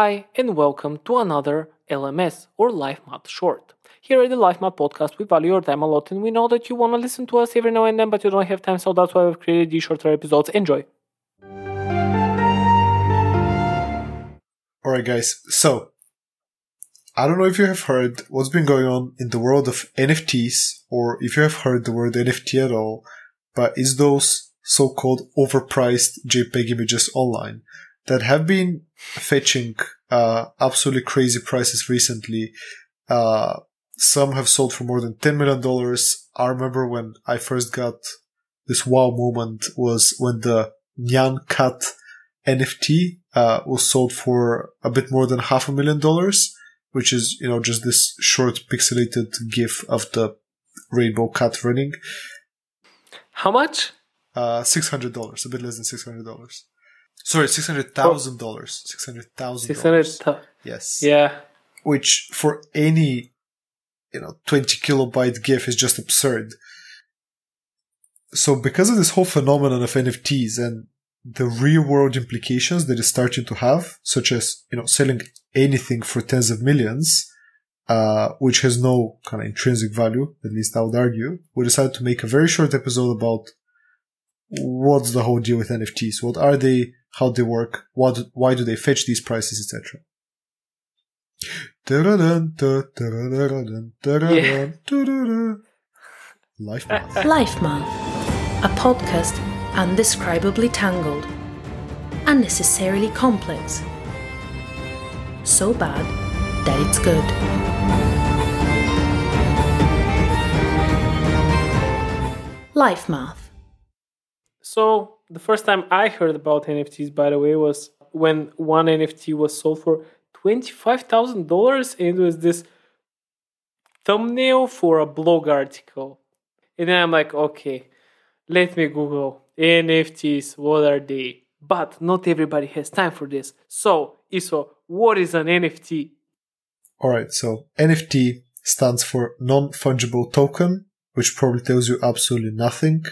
Hi, and welcome to another LMS or Life Math Short. Here at the Life Math Podcast, we value your time a lot and we know that you want to listen to us every now and then, but you don't have time, so that's why we've created these shorter episodes. Enjoy. Alright, guys. So, I don't know if you have heard what's been going on in the world of NFTs, or if you have heard the word NFT at all, but it's those so-called overpriced JPEG images online that have been fetching uh, absolutely crazy prices recently. Uh, some have sold for more than $10 million. I remember when I first got this wow moment was when the Nyan Cat NFT uh, was sold for a bit more than half a million dollars, which is, you know, just this short pixelated GIF of the rainbow cat running. How much? Uh, $600, a bit less than $600. Sorry, six hundred thousand dollars. Six hundred thousand. Six hundred. Yes. Yeah. Which for any, you know, twenty kilobyte GIF is just absurd. So because of this whole phenomenon of NFTs and the real world implications that it's starting to have, such as you know selling anything for tens of millions, uh, which has no kind of intrinsic value, at least I would argue, we decided to make a very short episode about what's the whole deal with NFTs. What are they? How they work? What? Why do they fetch these prices, etc. Life Math. Life Math, a podcast undescribably tangled, unnecessarily complex, so bad that it's good. Life Math. So the first time I heard about NFTs, by the way, was when one NFT was sold for twenty-five thousand dollars, and it was this thumbnail for a blog article. And then I'm like, okay, let me Google NFTs. What are they? But not everybody has time for this. So, Iso, what is an NFT? All right. So NFT stands for non-fungible token, which probably tells you absolutely nothing.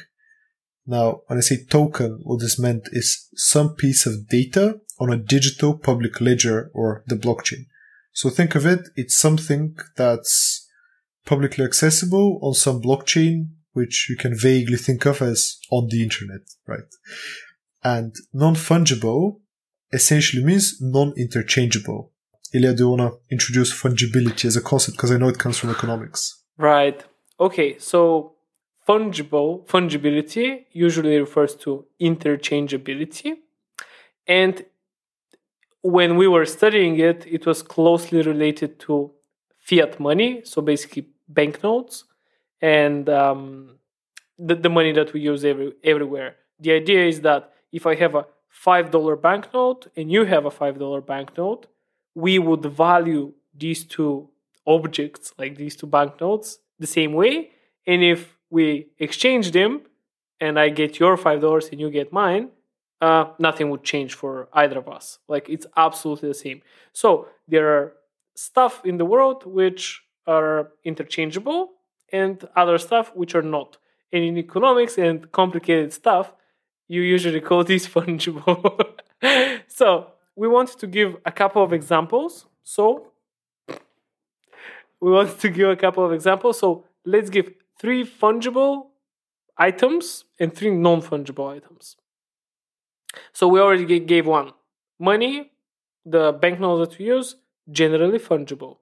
Now, when I say token, what this meant is some piece of data on a digital public ledger or the blockchain. So think of it, it's something that's publicly accessible on some blockchain, which you can vaguely think of as on the internet, right? And non-fungible essentially means non-interchangeable. Ilya, do you want to introduce fungibility as a concept? Because I know it comes from economics. Right. Okay. So fungible fungibility usually refers to interchangeability. And when we were studying it it was closely related to fiat money so basically banknotes and um, the, the money that we use every, everywhere. The idea is that if i have a $5 banknote and you have a $5 banknote we would value these two objects like these two banknotes the same way. And if we exchange them and I get your five dollars and you get mine, uh, nothing would change for either of us. Like it's absolutely the same. So there are stuff in the world which are interchangeable and other stuff which are not. And in economics and complicated stuff, you usually call these fungible. so we want to give a couple of examples. So we want to give a couple of examples. So let's give three fungible items and three non fungible items. So we already gave one. Money, the banknote that we use, generally fungible.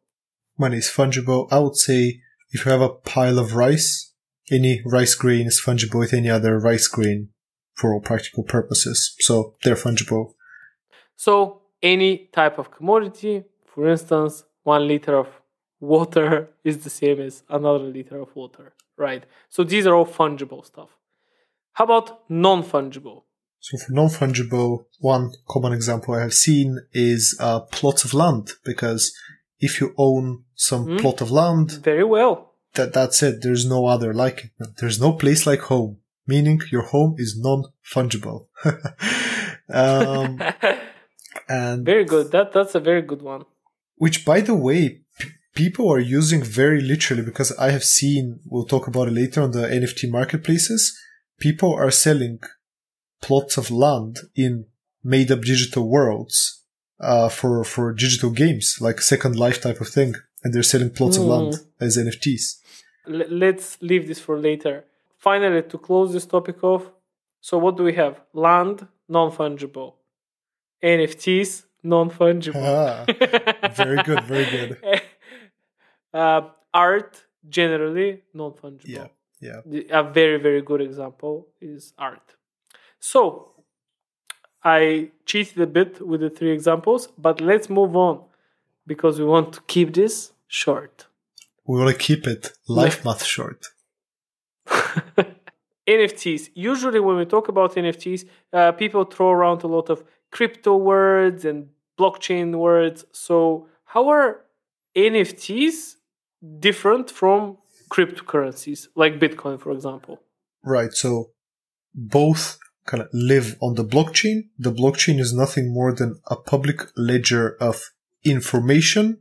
Money is fungible. I would say if you have a pile of rice, any rice grain is fungible with any other rice grain for all practical purposes. So they're fungible. So any type of commodity, for instance, one liter of water is the same as another liter of water, right? So these are all fungible stuff. How about non fungible? So for non fungible, one common example I have seen is uh, plots of land, because if you own some mm, plot of land, very well. That that's it. There's no other like it. There's no place like home, meaning your home is non fungible. um, and very good. That that's a very good one. Which, by the way, people are using very literally because I have seen, we'll talk about it later on the NFT marketplaces. People are selling plots of land in made up digital worlds uh, for for digital games, like Second Life type of thing, and they're selling plots of land as NFTs. L- let's leave this for later. Finally, to close this topic off, so what do we have? Land, non fungible. NFTs, non fungible. Ah, very good, very good. uh, art, generally non fungible. Yeah, yeah. A very, very good example is art. So, I cheated a bit with the three examples, but let's move on because we want to keep this short. We want to keep it life math short. NFTs. Usually, when we talk about NFTs, uh, people throw around a lot of crypto words and blockchain words. So, how are NFTs different from cryptocurrencies like Bitcoin, for example? Right. So, both kind of live on the blockchain. The blockchain is nothing more than a public ledger of information,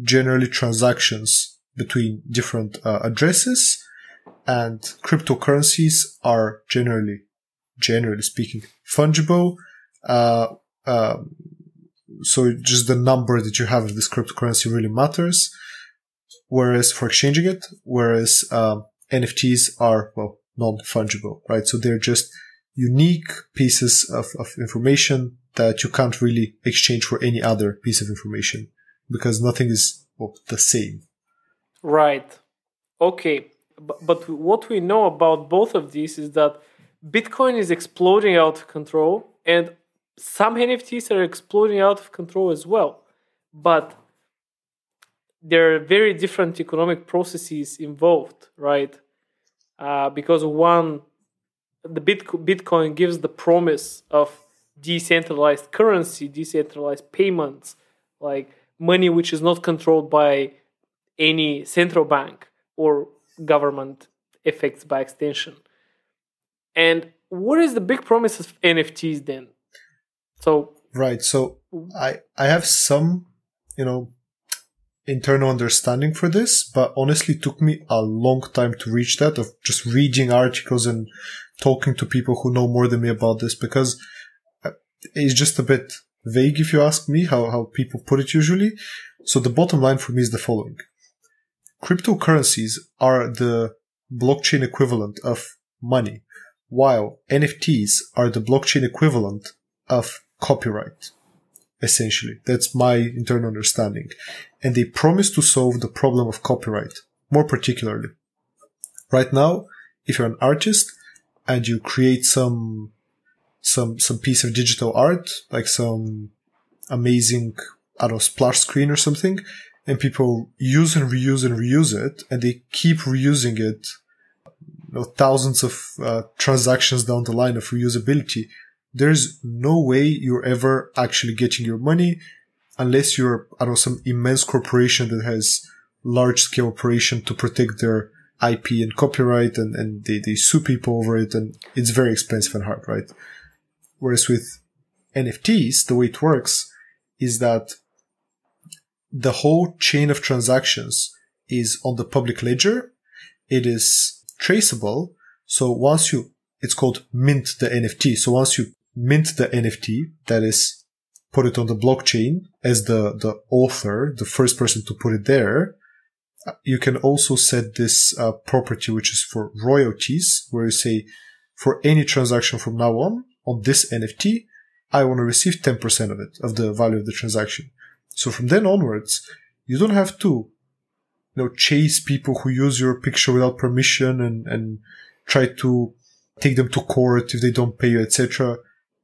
generally transactions between different uh, addresses and cryptocurrencies are generally, generally speaking, fungible. Uh, um, so just the number that you have of this cryptocurrency really matters. Whereas for exchanging it, whereas um, NFTs are well non-fungible, right? So they're just unique pieces of, of information that you can't really exchange for any other piece of information because nothing is well, the same. Right. Okay. But, but what we know about both of these is that Bitcoin is exploding out of control and some NFTs are exploding out of control as well. But there are very different economic processes involved, right? Uh, because one, the Bitcoin gives the promise of decentralized currency, decentralized payments, like money which is not controlled by any central bank or government effects by extension. And what is the big promise of NFTs then? So right, so I I have some you know internal understanding for this, but honestly took me a long time to reach that of just reading articles and talking to people who know more than me about this because uh, it's just a bit vague if you ask me how, how people put it usually. So the bottom line for me is the following. Cryptocurrencies are the blockchain equivalent of money, while NFTs are the blockchain equivalent of copyright. Essentially, that's my internal understanding. And they promise to solve the problem of copyright, more particularly. Right now, if you're an artist and you create some, some, some piece of digital art, like some amazing, I don't know, splash screen or something, and people use and reuse and reuse it, and they keep reusing it, you know, thousands of uh, transactions down the line of reusability. There's no way you're ever actually getting your money unless you're, I don't know, some immense corporation that has large scale operation to protect their IP and copyright and, and they, they sue people over it and it's very expensive and hard, right? Whereas with NFTs, the way it works is that the whole chain of transactions is on the public ledger. It is traceable. So once you, it's called mint the NFT. So once you mint the NFT, that is put it on the blockchain as the, the author, the first person to put it there, you can also set this uh, property, which is for royalties, where you say, for any transaction from now on, on this NFT, I want to receive 10% of it, of the value of the transaction. So from then onwards, you don't have to, you know, chase people who use your picture without permission and, and try to take them to court if they don't pay you, etc.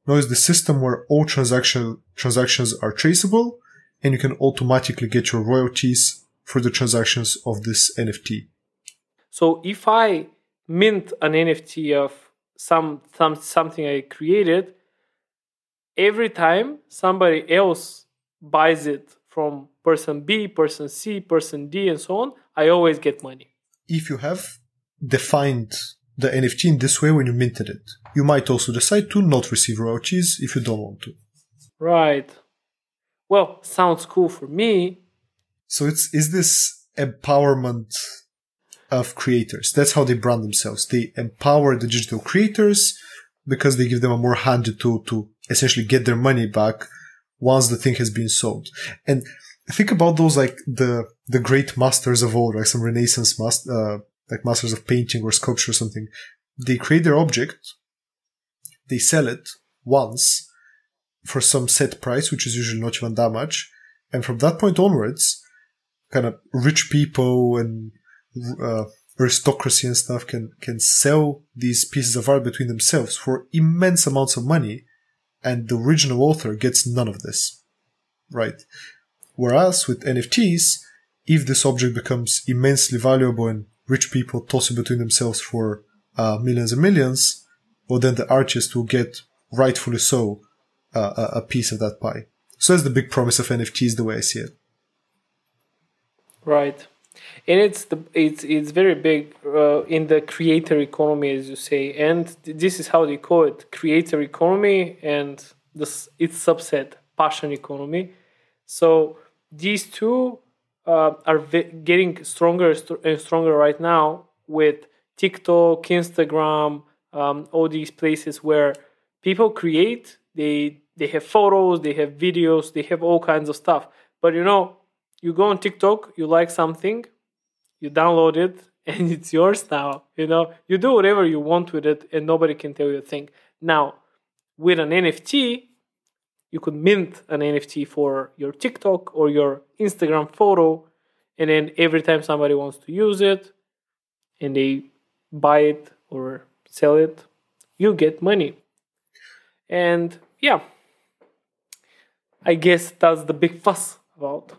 No, it's the system where all transaction transactions are traceable and you can automatically get your royalties for the transactions of this NFT. So if I mint an NFT of some, some something I created, every time somebody else buys it from person B, person C, person D, and so on, I always get money. If you have defined the NFT in this way when you minted it, you might also decide to not receive royalties if you don't want to. Right. Well, sounds cool for me. So it's is this empowerment of creators? That's how they brand themselves. They empower the digital creators because they give them a more handy tool to essentially get their money back once the thing has been sold. And think about those like the the great masters of old, like some Renaissance master, uh, like masters of painting or sculpture or something. They create their object, they sell it once for some set price, which is usually not even that much, and from that point onwards, kind of rich people and uh, aristocracy and stuff can can sell these pieces of art between themselves for immense amounts of money, and the original author gets none of this, right? Whereas with NFTs, if this object becomes immensely valuable and rich people toss it between themselves for uh, millions and millions, well, then the artist will get rightfully so uh, a piece of that pie. So that's the big promise of NFTs, the way I see it. Right, and it's the it's it's very big uh, in the creator economy, as you say, and this is how they call it: creator economy and this its subset, passion economy. So these two uh, are getting stronger and stronger right now with TikTok, Instagram, um, all these places where people create. They they have photos, they have videos, they have all kinds of stuff. But you know, you go on TikTok, you like something, you download it, and it's yours now. You know, you do whatever you want with it, and nobody can tell you a thing. Now, with an NFT, you could mint an NFT for your TikTok or your Instagram photo, and then every time somebody wants to use it and they buy it or sell it, you get money. And yeah, I guess that's the big fuss about.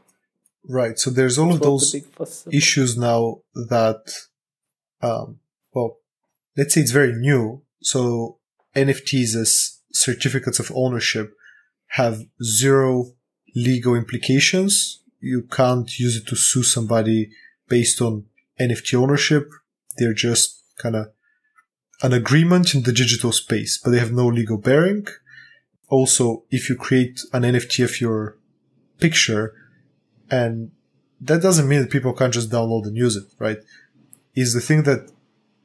Right. So there's all of those issues now that, um, well, let's say it's very new. So NFTs as certificates of ownership have zero legal implications. You can't use it to sue somebody based on NFT ownership. They're just kind of an agreement in the digital space, but they have no legal bearing. Also, if you create an NFT of your picture, and that doesn't mean that people can't just download and use it, right? Is the thing that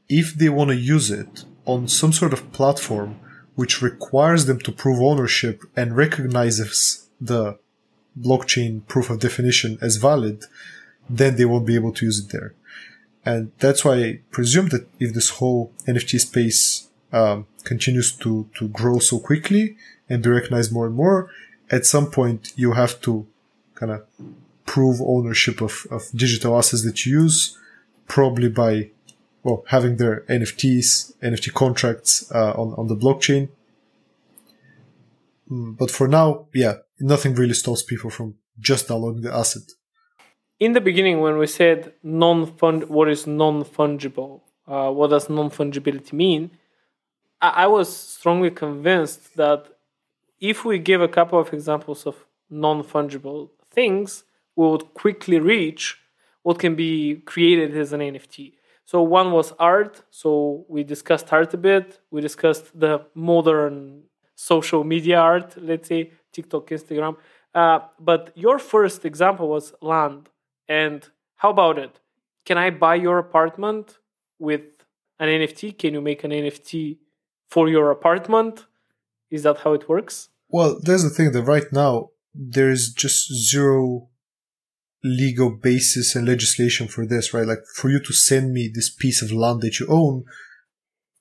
if they want to use it on some sort of platform which requires them to prove ownership and recognizes the blockchain proof of definition as valid, then they won't be able to use it there. And that's why I presume that if this whole NFT space um, continues to, to grow so quickly and be recognized more and more, at some point you have to kind of prove ownership of, of digital assets that you use, probably by well, having their NFTs, NFT contracts uh, on, on the blockchain. Mm, but for now, yeah, nothing really stops people from just downloading the asset. In the beginning, when we said non-fund, what is non-fungible? Uh, what does non-fungibility mean? I-, I was strongly convinced that if we give a couple of examples of non-fungible things, we would quickly reach what can be created as an NFT. So one was art. So we discussed art a bit. We discussed the modern social media art, let's say TikTok, Instagram. Uh, but your first example was land. And how about it? Can I buy your apartment with an NFT? Can you make an NFT for your apartment? Is that how it works? Well, there's the thing that right now there's just zero legal basis and legislation for this, right? Like for you to send me this piece of land that you own,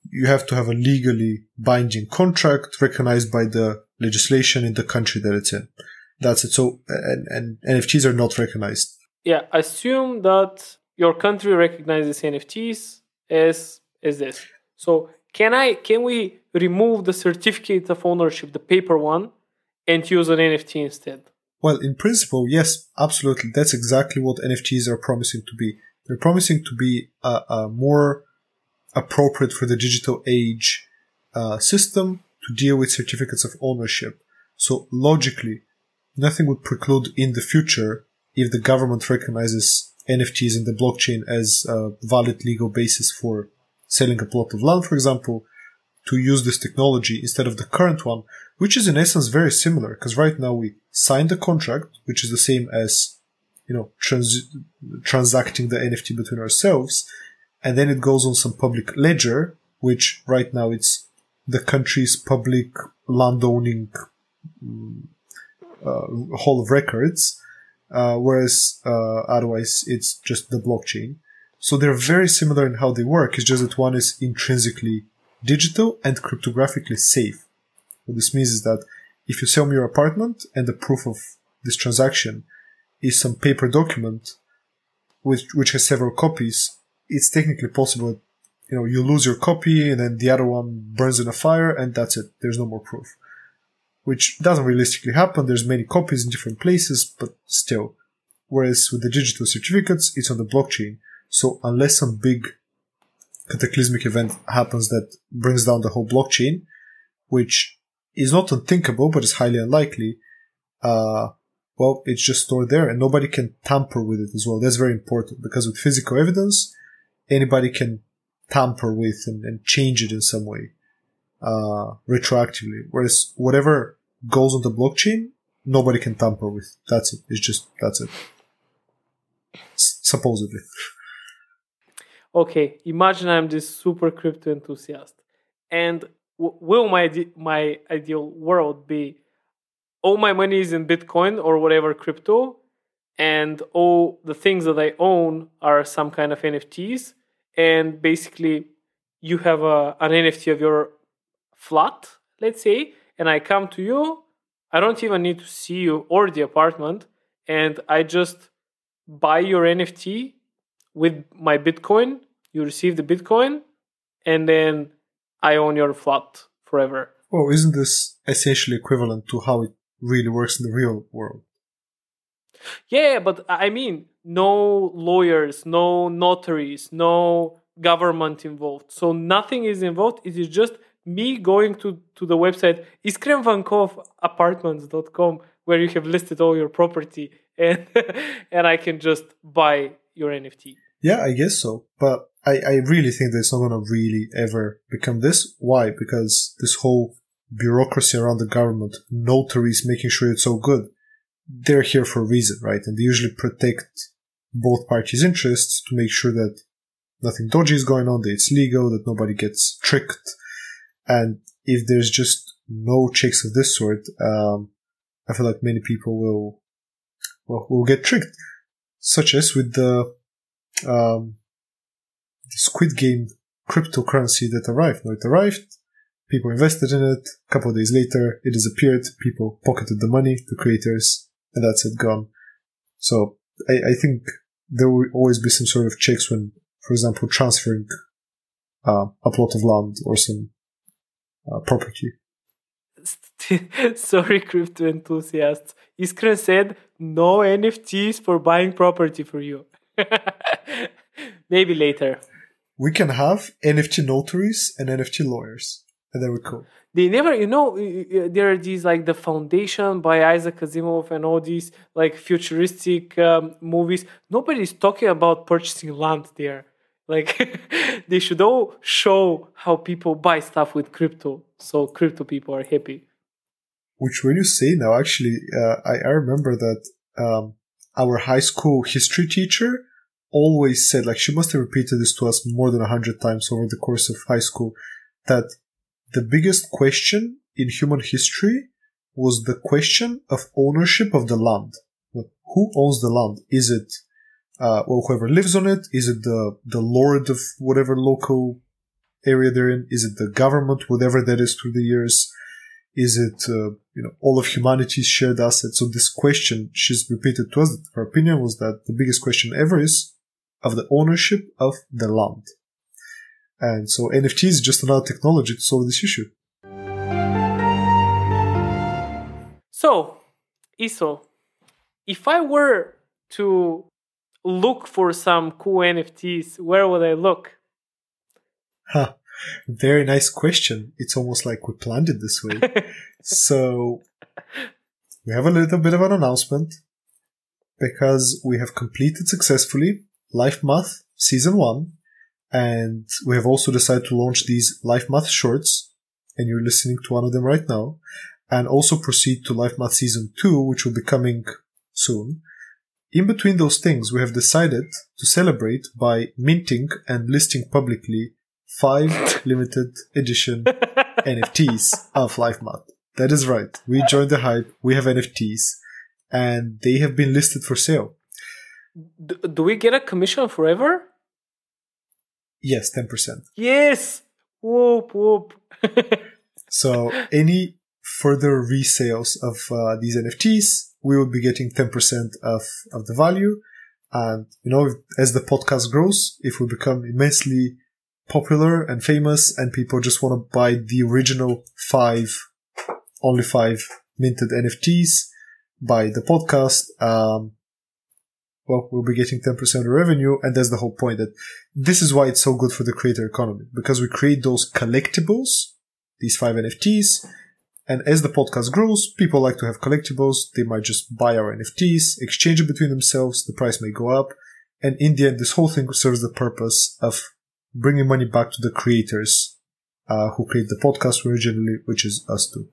you have to have a legally binding contract recognized by the legislation in the country that it's in. That's it. So, and, and NFTs are not recognized. Yeah, assume that your country recognizes NFTs as as this. So, can I can we remove the certificate of ownership, the paper one, and use an NFT instead? Well, in principle, yes, absolutely. That's exactly what NFTs are promising to be. They're promising to be a, a more appropriate for the digital age uh, system to deal with certificates of ownership. So logically, nothing would preclude in the future if the government recognizes NFTs in the blockchain as a valid legal basis for selling a plot of land, for example, to use this technology instead of the current one, which is in essence very similar because right now we sign the contract, which is the same as, you know, trans- transacting the NFT between ourselves. And then it goes on some public ledger, which right now it's the country's public landowning um, uh, hall of records, uh, whereas uh, otherwise it's just the blockchain. So they're very similar in how they work. It's just that one is intrinsically digital and cryptographically safe. What this means is that if you sell me your apartment and the proof of this transaction is some paper document which which has several copies, it's technically possible. You know, you lose your copy and then the other one burns in a fire and that's it. There's no more proof. Which doesn't realistically happen. There's many copies in different places, but still. Whereas with the digital certificates, it's on the blockchain. So unless some big cataclysmic event happens that brings down the whole blockchain, which is not unthinkable, but it's highly unlikely, uh, well, it's just stored there and nobody can tamper with it as well. That's very important because with physical evidence, anybody can tamper with and, and change it in some way, uh, retroactively. Whereas whatever goes on the blockchain, nobody can tamper with. That's it. It's just, that's it. S- supposedly. Okay, imagine I'm this super crypto enthusiast. And will my, my ideal world be all my money is in Bitcoin or whatever crypto, and all the things that I own are some kind of NFTs. And basically, you have a, an NFT of your flat, let's say, and I come to you. I don't even need to see you or the apartment, and I just buy your NFT with my Bitcoin. You receive the Bitcoin, and then I own your flat forever. Well, isn't this essentially equivalent to how it really works in the real world? Yeah, but I mean, no lawyers, no notaries, no government involved. So nothing is involved. It is just me going to, to the website iskrenvankov where you have listed all your property and and I can just buy your NFT. Yeah, I guess so. But I, I really think that it's not going to really ever become this. Why? Because this whole bureaucracy around the government, notaries making sure it's all good, they're here for a reason, right? And they usually protect both parties' interests to make sure that nothing dodgy is going on, that it's legal, that nobody gets tricked. And if there's just no checks of this sort, um, I feel like many people will, well, will get tricked, such as with the, um, Squid Game cryptocurrency that arrived. Now it arrived, people invested in it. A couple of days later, it disappeared. People pocketed the money, the creators, and that's it, gone. So I, I think there will always be some sort of checks when, for example, transferring uh, a plot of land or some uh, property. Sorry, crypto enthusiasts. Iskren said no NFTs for buying property for you. Maybe later. We can have NFT notaries and NFT lawyers, and then we go. They never, you know, there are these like the Foundation by Isaac Asimov and all these like futuristic um, movies. Nobody's talking about purchasing land there. Like they should all show how people buy stuff with crypto, so crypto people are happy. Which, when you say now, actually, uh, I, I remember that um, our high school history teacher always said, like she must have repeated this to us more than a hundred times over the course of high school, that the biggest question in human history was the question of ownership of the land. Who owns the land? Is it uh, well, whoever lives on it? Is it the the lord of whatever local area they're in? Is it the government, whatever that is through the years? Is it uh, you know all of humanity's shared assets? So this question she's repeated to us. Her opinion was that the biggest question ever is of the ownership of the land. And so NFT is just another technology to solve this issue. So, Iso, if I were to look for some cool NFTs, where would I look? Huh. Very nice question. It's almost like we planned it this way. so, we have a little bit of an announcement because we have completed successfully Life Math Season 1 and we have also decided to launch these Life Math shorts and you're listening to one of them right now and also proceed to Life Math Season 2 which will be coming soon. In between those things, we have decided to celebrate by minting and listing publicly five limited edition NFTs of Life Math. That is right. We joined the hype. We have NFTs and they have been listed for sale. D- do we get a commission forever? Yes, 10%. Yes. Whoop whoop. so any further resales of uh, these NFTs, we will be getting 10% of, of the value. And, you know, as the podcast grows, if we become immensely popular and famous and people just want to buy the original five, only five minted NFTs, by the podcast, um, well, we'll be getting 10% of revenue. And that's the whole point that this is why it's so good for the creator economy because we create those collectibles, these five NFTs. And as the podcast grows, people like to have collectibles. They might just buy our NFTs, exchange it between themselves. The price may go up. And in the end, this whole thing serves the purpose of bringing money back to the creators uh, who create the podcast originally, which is us two.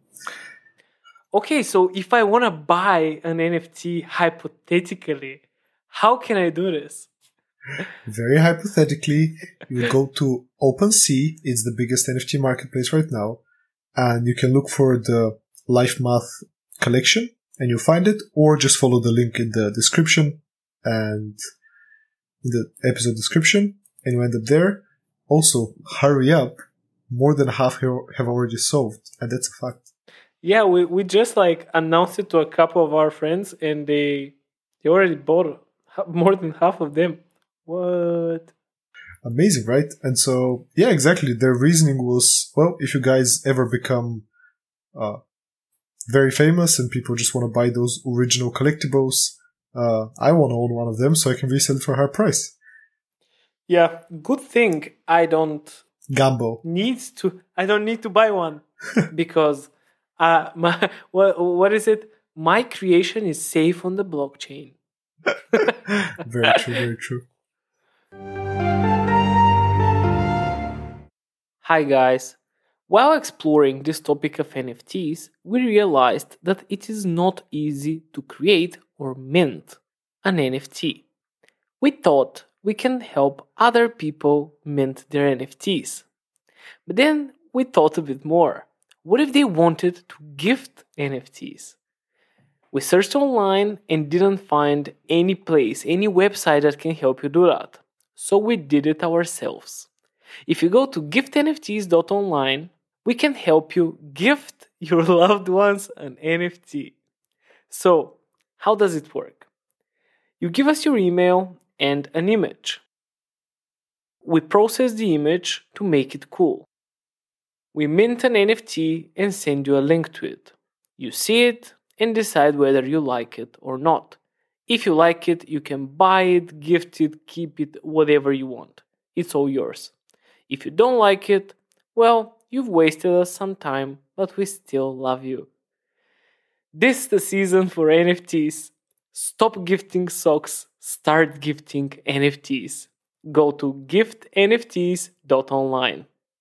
okay, so if I want to buy an NFT hypothetically, how can I do this? Very hypothetically, you go to OpenSea, it's the biggest NFT marketplace right now, and you can look for the Life Math collection and you'll find it, or just follow the link in the description and in the episode description, and you end up there. Also, hurry up. More than half have already solved, and that's a fact. Yeah, we, we just like announced it to a couple of our friends and they they already bought more than half of them. What? Amazing, right? And so, yeah, exactly. Their reasoning was, well, if you guys ever become uh, very famous and people just want to buy those original collectibles, uh, I want to own one of them so I can resell it for a higher price. Yeah, good thing I don't Gambo needs to. I don't need to buy one because uh, my what, what is it? My creation is safe on the blockchain. very true, very true. Hi guys. While exploring this topic of NFTs, we realized that it is not easy to create or mint an NFT. We thought we can help other people mint their NFTs. But then we thought a bit more. What if they wanted to gift NFTs? We searched online and didn't find any place, any website that can help you do that. So we did it ourselves. If you go to giftnfts.online, we can help you gift your loved ones an NFT. So, how does it work? You give us your email and an image. We process the image to make it cool. We mint an NFT and send you a link to it. You see it and decide whether you like it or not. If you like it, you can buy it, gift it, keep it, whatever you want. It's all yours. If you don't like it, well, you've wasted us some time, but we still love you. This is the season for NFTs. Stop gifting socks, start gifting NFTs. Go to giftnfts.online.